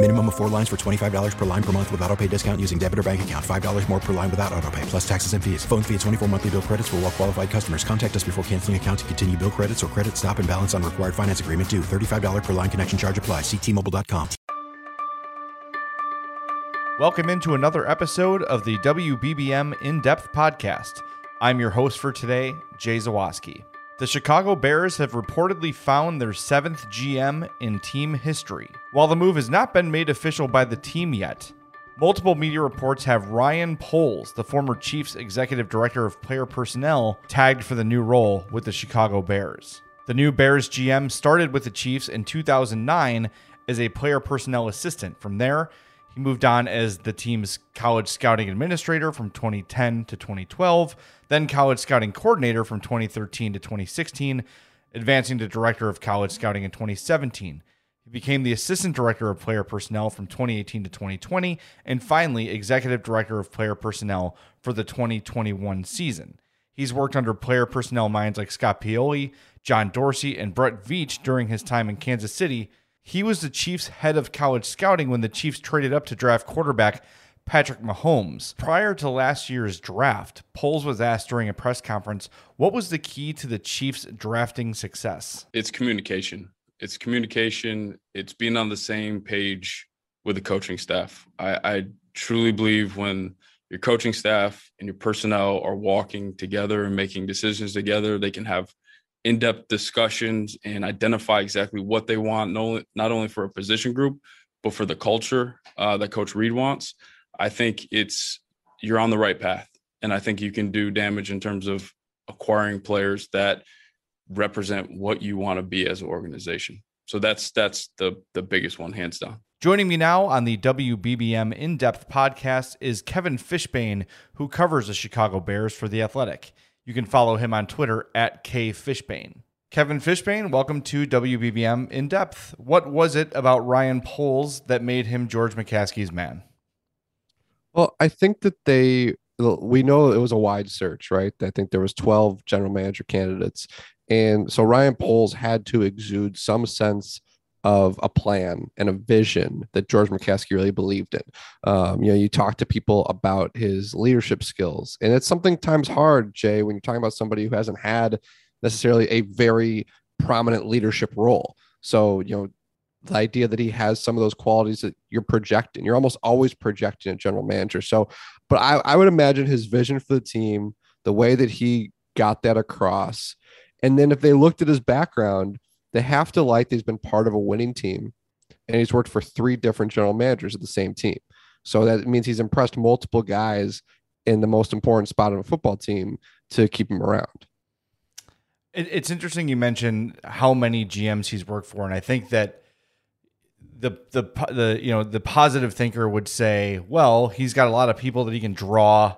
Minimum of four lines for $25 per line per month with auto pay discount using debit or bank account. $5 more per line without auto pay, plus taxes and fees. Phone fee at 24 monthly bill credits for all qualified customers. Contact us before canceling account to continue bill credits or credit stop and balance on required finance agreement due. $35 per line connection charge apply. Ctmobile.com. Welcome into another episode of the WBBM In Depth podcast. I'm your host for today, Jay Zawaski. The Chicago Bears have reportedly found their seventh GM in team history. While the move has not been made official by the team yet, multiple media reports have Ryan Poles, the former Chiefs executive director of player personnel, tagged for the new role with the Chicago Bears. The new Bears GM started with the Chiefs in 2009 as a player personnel assistant. From there, he moved on as the team's college scouting administrator from 2010 to 2012, then college scouting coordinator from 2013 to 2016, advancing to director of college scouting in 2017. He became the assistant director of player personnel from 2018 to 2020, and finally, executive director of player personnel for the 2021 season. He's worked under player personnel minds like Scott Pioli, John Dorsey, and Brett Veach during his time in Kansas City he was the Chiefs' head of college scouting when the Chiefs traded up to draft quarterback Patrick Mahomes. Prior to last year's draft, Poles was asked during a press conference what was the key to the Chiefs' drafting success? It's communication. It's communication. It's being on the same page with the coaching staff. I, I truly believe when your coaching staff and your personnel are walking together and making decisions together, they can have in-depth discussions and identify exactly what they want, not only for a position group, but for the culture uh, that Coach Reid wants. I think it's you're on the right path, and I think you can do damage in terms of acquiring players that represent what you want to be as an organization. So that's that's the the biggest one, hands down. Joining me now on the WBBM In Depth podcast is Kevin Fishbain, who covers the Chicago Bears for The Athletic. You can follow him on Twitter at kfishbain. Kevin Fishbain, welcome to WBBM In Depth. What was it about Ryan Poles that made him George McCaskey's man? Well, I think that they we know it was a wide search, right? I think there was 12 general manager candidates. And so Ryan Poles had to exude some sense of a plan and a vision that George McCaskey really believed in. Um, you know, you talk to people about his leadership skills, and it's something times hard, Jay, when you're talking about somebody who hasn't had necessarily a very prominent leadership role. So, you know, the idea that he has some of those qualities that you're projecting, you're almost always projecting a general manager. So, but I, I would imagine his vision for the team, the way that he got that across. And then if they looked at his background, they have to like that he's been part of a winning team and he's worked for three different general managers of the same team. So that means he's impressed multiple guys in the most important spot on a football team to keep him around. it's interesting you mentioned how many GMs he's worked for, and I think that the the the you know the positive thinker would say, well, he's got a lot of people that he can draw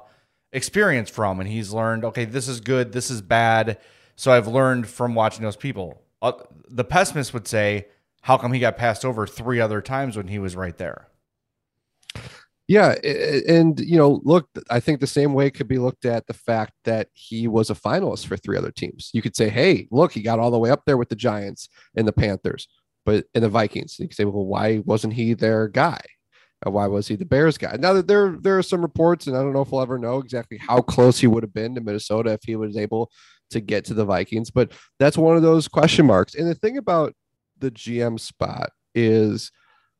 experience from, and he's learned, okay, this is good, this is bad. So I've learned from watching those people uh, the pessimist would say, how come he got passed over three other times when he was right there? Yeah, and you know, look, I think the same way could be looked at the fact that he was a finalist for three other teams. You could say, "Hey, look, he got all the way up there with the Giants and the Panthers, but in the Vikings." You could say, "Well, why wasn't he their guy? Why was he the Bears guy?" Now that there there are some reports, and I don't know if we'll ever know exactly how close he would have been to Minnesota if he was able to get to the Vikings, but that's one of those question marks. And the thing about the GM spot is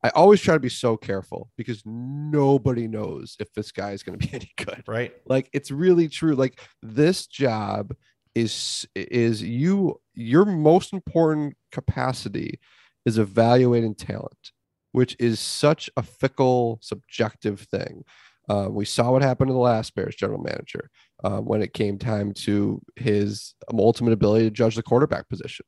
I always try to be so careful because nobody knows if this guy is going to be any good. Right. Like it's really true. Like this job is is you your most important capacity is evaluating talent, which is such a fickle, subjective thing. Uh, we saw what happened to the last Bears general manager uh, when it came time to his ultimate ability to judge the quarterback position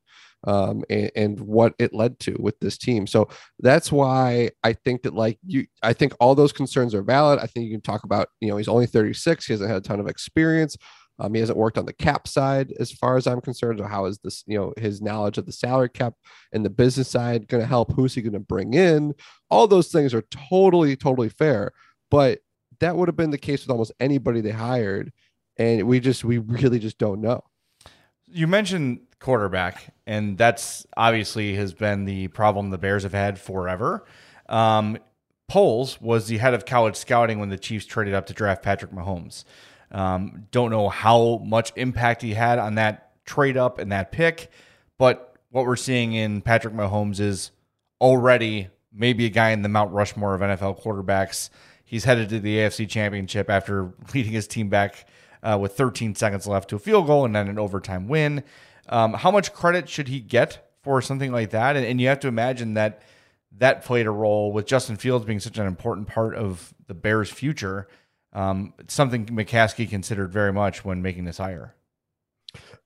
um, and, and, what it led to with this team. So that's why I think that, like you, I think all those concerns are valid. I think you can talk about, you know, he's only 36, he hasn't had a ton of experience. Um, he hasn't worked on the cap side as far as I'm concerned. So how is this, you know, his knowledge of the salary cap and the business side going to help? Who's he going to bring in? All those things are totally, totally fair. But that would have been the case with almost anybody they hired. And we just, we really just don't know. You mentioned quarterback, and that's obviously has been the problem the Bears have had forever. Um, Poles was the head of college scouting when the Chiefs traded up to draft Patrick Mahomes. Um, don't know how much impact he had on that trade up and that pick, but what we're seeing in Patrick Mahomes is already maybe a guy in the Mount Rushmore of NFL quarterbacks. He's headed to the AFC Championship after leading his team back uh, with 13 seconds left to a field goal and then an overtime win. Um, how much credit should he get for something like that? And, and you have to imagine that that played a role with Justin Fields being such an important part of the Bears' future. Um, something McCaskey considered very much when making this hire.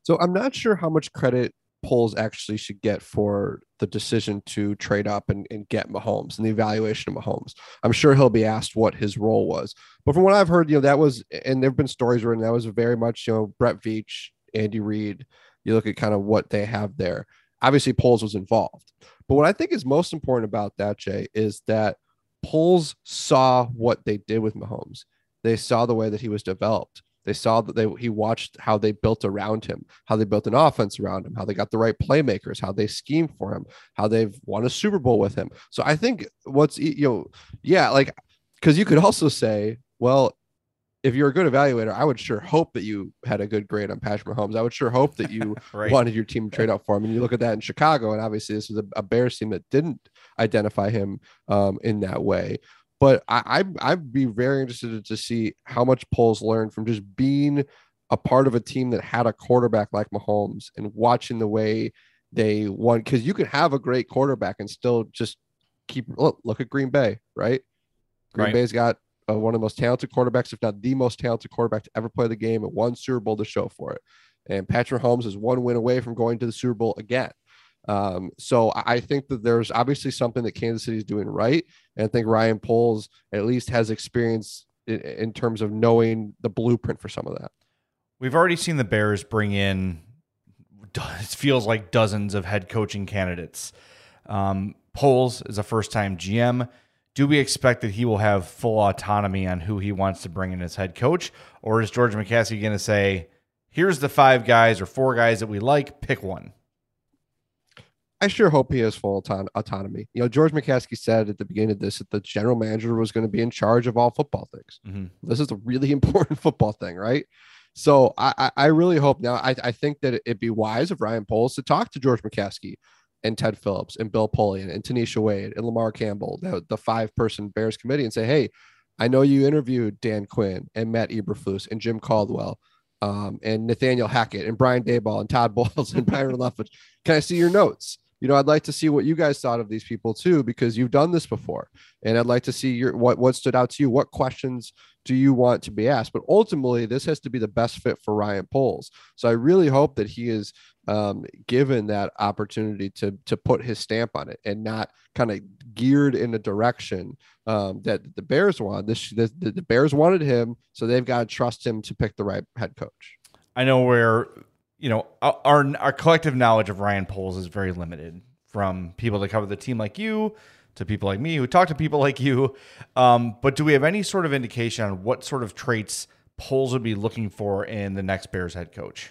So I'm not sure how much credit Poles actually should get for the decision to trade up and, and get Mahomes and the evaluation of Mahomes. I'm sure he'll be asked what his role was. But from what I've heard, you know, that was, and there have been stories written, that was very much, you know, Brett Veach, Andy Reid. You look at kind of what they have there. Obviously, Poles was involved. But what I think is most important about that, Jay, is that Poles saw what they did with Mahomes. They saw the way that he was developed. They saw that they he watched how they built around him, how they built an offense around him, how they got the right playmakers, how they schemed for him, how they've won a Super Bowl with him. So I think what's you know, yeah, like because you could also say, well, if you're a good evaluator, I would sure hope that you had a good grade on Patrick Mahomes. I would sure hope that you right. wanted your team to trade up for him. And you look at that in Chicago, and obviously this was a, a Bears team that didn't identify him um, in that way. But I, I I'd be very interested to see how much Poles learned from just being a part of a team that had a quarterback like Mahomes and watching the way they won. Because you can have a great quarterback and still just keep look, look at Green Bay, right? Green right. Bay's got uh, one of the most talented quarterbacks, if not the most talented quarterback to ever play the game, and one Super Bowl to show for it. And Patrick Mahomes is one win away from going to the Super Bowl again. Um, so I think that there's obviously something that Kansas City is doing right. And I think Ryan Poles at least has experience in, in terms of knowing the blueprint for some of that. We've already seen the Bears bring in, it feels like dozens of head coaching candidates. Um, Poles is a first time GM. Do we expect that he will have full autonomy on who he wants to bring in as head coach? Or is George McCaskey going to say, here's the five guys or four guys that we like, pick one? I sure hope he has full auton- autonomy. You know, George McCaskey said at the beginning of this that the general manager was going to be in charge of all football things. Mm-hmm. This is a really important football thing, right? So I, I really hope now. I, I think that it'd be wise of Ryan Poles to talk to George McCaskey and Ted Phillips and Bill Polian and Tanisha Wade and Lamar Campbell, the, the five person Bears committee, and say, hey, I know you interviewed Dan Quinn and Matt Eberflus and Jim Caldwell um, and Nathaniel Hackett and Brian Daboll and Todd Bowles and Byron Leftwich. Can I see your notes? You know, I'd like to see what you guys thought of these people too, because you've done this before. And I'd like to see your what what stood out to you. What questions do you want to be asked? But ultimately, this has to be the best fit for Ryan Poles. So I really hope that he is um, given that opportunity to to put his stamp on it and not kind of geared in a direction um, that the Bears want. This the, the Bears wanted him, so they've got to trust him to pick the right head coach. I know where you know, our our collective knowledge of Ryan Poles is very limited from people that cover the team like you to people like me who talk to people like you. Um, but do we have any sort of indication on what sort of traits Poles would be looking for in the next Bears head coach?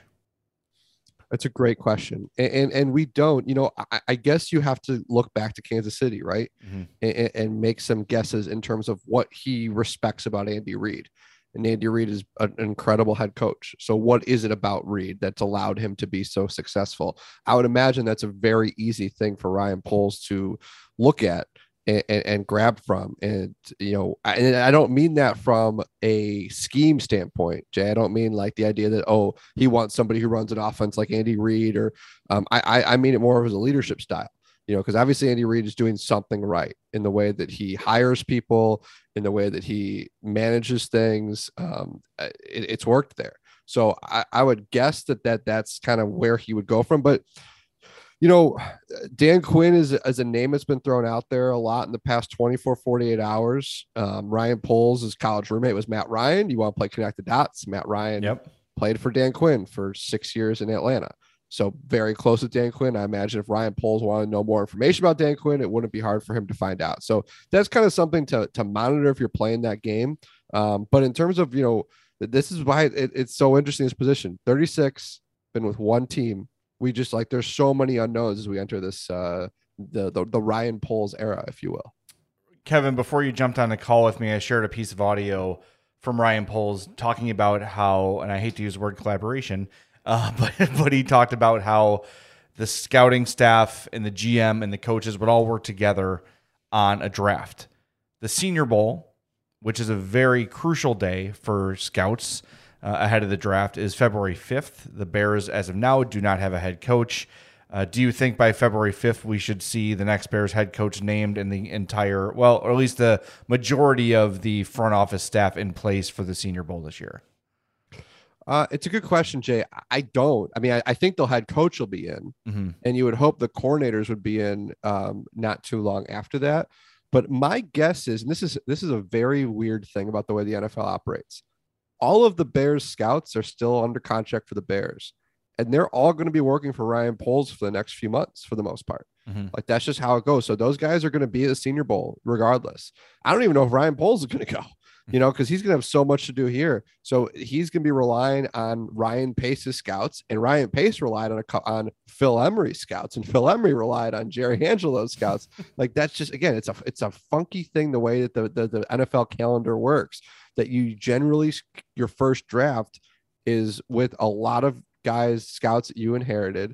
That's a great question, and and, and we don't. You know, I, I, guess you have to look back to Kansas City, right, mm-hmm. and, and, make some guesses in terms of what he respects about Andy Reid and Andy Reid is an incredible head coach. So, what is it about Reid that's allowed him to be so successful? I would imagine that's a very easy thing for Ryan Poles to look at and, and, grab from. And you know, I, and I don't mean that from a scheme standpoint, Jay. I don't mean like the idea that oh he wants somebody who runs an offense like Andy Reid, or um, I I mean it more as a leadership style. You know, because obviously Andy Reid is doing something right in the way that he hires people, in the way that he manages things. Um, it, it's worked there. So I, I would guess that that that's kind of where he would go from. But you know, Dan Quinn is, is a name that's been thrown out there a lot in the past 24, 48 hours. Um, Ryan Poles' his college roommate was Matt Ryan. You want to play connect the dots? Matt Ryan yep. played for Dan Quinn for six years in Atlanta. So very close with Dan Quinn. I imagine if Ryan Poles wanted to know more information about Dan Quinn, it wouldn't be hard for him to find out. So that's kind of something to, to monitor if you're playing that game. Um, but in terms of, you know, this is why it, it's so interesting this position 36, been with one team we just like there's so many unknowns as we enter this uh the the, the Ryan Poles era, if you will. Kevin, before you jumped on the call with me, I shared a piece of audio from Ryan Poles talking about how, and I hate to use the word collaboration, uh, but but he talked about how the scouting staff and the GM and the coaches would all work together on a draft. The Senior Bowl, which is a very crucial day for scouts uh, ahead of the draft is February 5th. The Bears, as of now, do not have a head coach. Uh, do you think by February 5th we should see the next Bears head coach named in the entire, well, or at least the majority of the front office staff in place for the Senior Bowl this year? Uh, it's a good question, Jay. I don't. I mean, I, I think the head coach will be in, mm-hmm. and you would hope the coordinators would be in um, not too long after that. But my guess is, and this is this is a very weird thing about the way the NFL operates all of the Bears scouts are still under contract for the Bears, and they're all going to be working for Ryan Poles for the next few months for the most part. Mm-hmm. Like that's just how it goes. So those guys are going to be at the Senior Bowl regardless. I don't even know if Ryan Poles is going to go. You know, because he's going to have so much to do here. So he's going to be relying on Ryan Pace's scouts, and Ryan Pace relied on a, on Phil Emery scouts, and Phil Emery relied on Jerry Angelo's scouts. like that's just again, it's a it's a funky thing the way that the, the, the NFL calendar works that you generally your first draft is with a lot of guys scouts that you inherited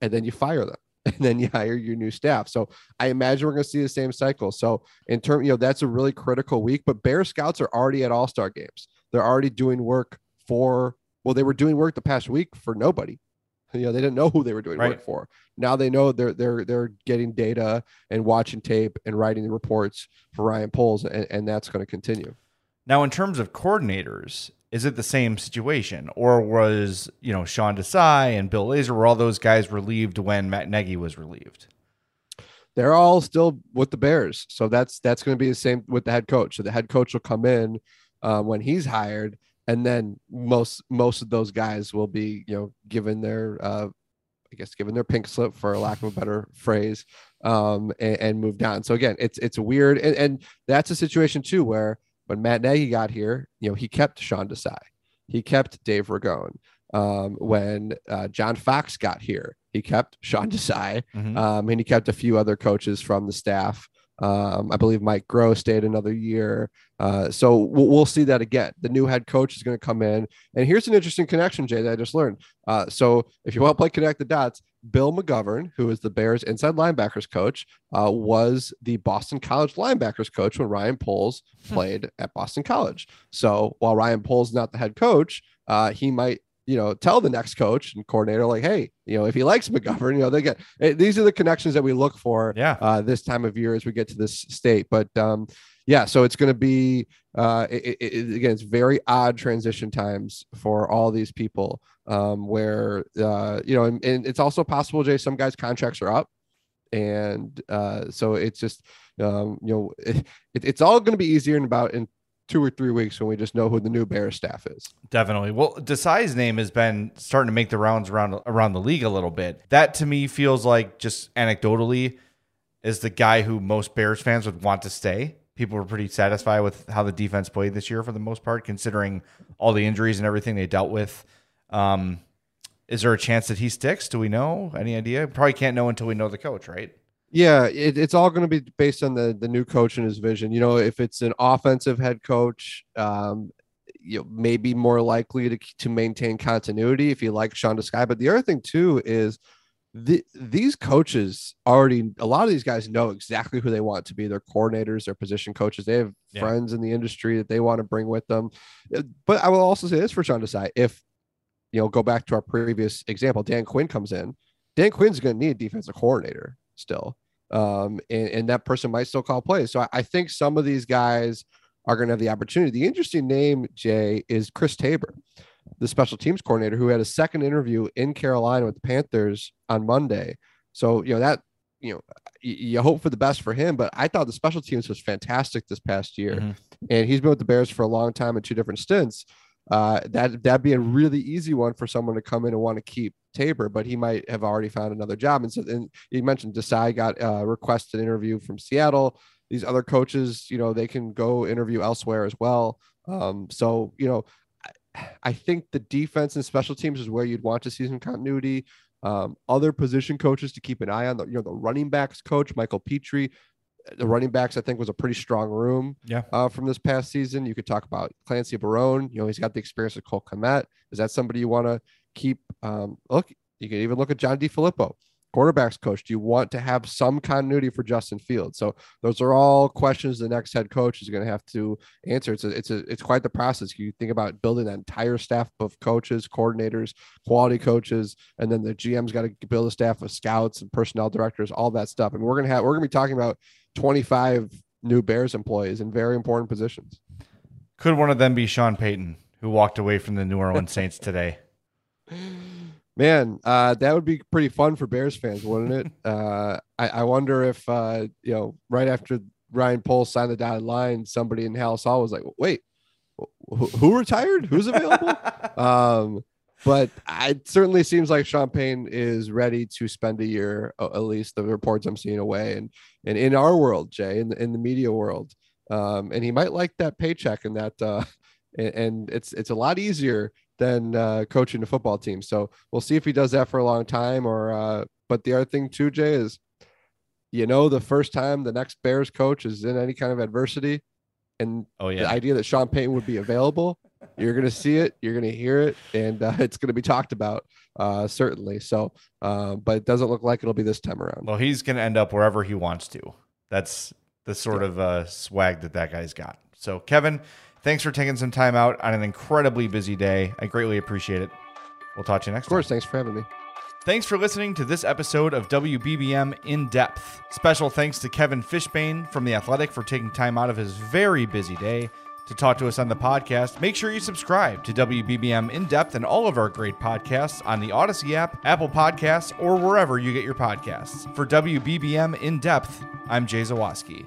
and then you fire them and then you hire your new staff. So i imagine we're going to see the same cycle. So in term you know that's a really critical week but bear scouts are already at all-star games. They're already doing work for well they were doing work the past week for nobody. You know they didn't know who they were doing right. work for. Now they know they're they're they're getting data and watching tape and writing the reports for ryan poles and, and that's going to continue. Now, in terms of coordinators, is it the same situation, or was you know Sean Desai and Bill Lazor were all those guys relieved when Matt Nagy was relieved? They're all still with the Bears, so that's that's going to be the same with the head coach. So the head coach will come in uh, when he's hired, and then most most of those guys will be you know given their uh, I guess given their pink slip for lack of a better phrase, um, and, and moved on. So again, it's it's weird, and, and that's a situation too where when Matt Nagy got here, you know, he kept Sean Desai, he kept Dave Ragone. Um, when uh, John Fox got here, he kept Sean Desai, mm-hmm. um, and he kept a few other coaches from the staff. Um, I believe Mike Groh stayed another year. Uh, so we'll, we'll, see that again. The new head coach is going to come in. And here's an interesting connection, Jay, that I just learned. Uh, so if you want to play connect the dots, Bill McGovern, who is the Bears inside linebackers coach, uh, was the Boston College linebackers coach when Ryan Poles hmm. played at Boston College. So while Ryan Poles is not the head coach, uh, he might you know, tell the next coach and coordinator, like, hey, you know, if he likes McGovern, you know, they get eh, these are the connections that we look for yeah. uh, this time of year as we get to this state. But um, yeah, so it's going to be uh, it, it, again, it's very odd transition times for all these people um, where uh, you know, and, and it's also possible, Jay, some guys' contracts are up, and uh, so it's just um, you know, it, it's all going to be easier in about in two or three weeks when we just know who the new Bears staff is. Definitely. Well, Desai's name has been starting to make the rounds around around the league a little bit. That to me feels like just anecdotally is the guy who most Bears fans would want to stay. People were pretty satisfied with how the defense played this year for the most part, considering all the injuries and everything they dealt with. Um, is there a chance that he sticks? Do we know? Any idea? Probably can't know until we know the coach, right? Yeah, it, it's all going to be based on the the new coach and his vision. You know, if it's an offensive head coach, um, you know, maybe more likely to to maintain continuity if you like Sean Desai. But the other thing too is the, these coaches already a lot of these guys know exactly who they want to be their coordinators their position coaches they have Yeah. friends in the industry that they want to bring with them Uh, but i will also say this for sean desai if you know go back to our previous example dan quinn comes in dan quinn's going to need a defensive coordinator still um and, and that person might still call plays so I, I think some of these guys are going to have the opportunity the interesting name jay is chris tabor the special teams coordinator who had a second interview in Carolina with the Panthers on Monday. So, you know, that, you know, you hope for the best for him, but I thought the special teams was fantastic this past year. Mhm. And he's been with the Bears for a long time in two different stints. Uh, that that'd be a really easy one for someone to come in and want to keep Tabor, but he might have already found another job. And so, and you mentioned Desai got a requested interview from Seattle. These other coaches, you know, they can go interview elsewhere as well. Um, so, you know, I think the defense and special teams is where you'd want to see some continuity. Um, other position coaches to keep an eye on. The, you know, the running backs coach Michael Pitre. The running backs, I think, was a pretty strong room. Yeah. Uh, from this past season, you could talk about Clancy Barone. You know, he's got the experience with Cole Kmet. Is that somebody you want to keep? Um, look, you can even look at John DeFilippo, quarterbacks coach. Do you want to have some continuity for Justin Fields? So those are all questions the next head coach is going to have to answer. It's a, it's a, it's quite the process. You think about building that entire staff of coaches, coordinators, quality coaches, and then the GM's got to build a staff of scouts and personnel directors, all that stuff. And we're gonna have we're gonna be talking about 25 new Bears employees in very important positions. Could one of them be Sean Payton, who walked away from the New Orleans Saints today? Man, uh, that would be pretty fun for Bears fans, wouldn't it? uh, I, I wonder if uh, you know, right after Ryan Poles signed the dotted line, somebody in Halas Hall was like, "Wait, who, who retired? Who's available?" um, but it certainly seems like Sean Payton is ready to spend a year, at least the reports I'm seeing away, and and in our world, Jay, in the, in the media world, um, and he might like that paycheck and that, uh, and, and it's it's a lot easier than uh, coaching a football team. So we'll see if he does that for a long time. Or, uh, but the other thing too, Jay, is you know the first time the next Bears coach is in any kind of adversity, and Oh yeah, the idea that Sean Payton would be available, you're going to see it, you're going to hear it, and uh, it's going to be talked about uh, certainly. So, uh, but it doesn't look like it'll be this time around. Well, he's going to end up wherever he wants to. That's the sort of uh, swag that that guy's got. So, Kevin, thanks for taking some time out on an incredibly busy day. I greatly appreciate it. We'll talk to you next Of course, time. thanks for having me. Thanks for listening to this episode of WBBM In Depth. Special thanks to Kevin Fishbain from The Athletic for taking time out of his very busy day to talk to us on the podcast. Make sure you subscribe to WBBM In Depth and all of our great podcasts on the Odyssey app, Apple Podcasts, or wherever you get your podcasts. For WBBM In Depth, I'm Jay Zawaski.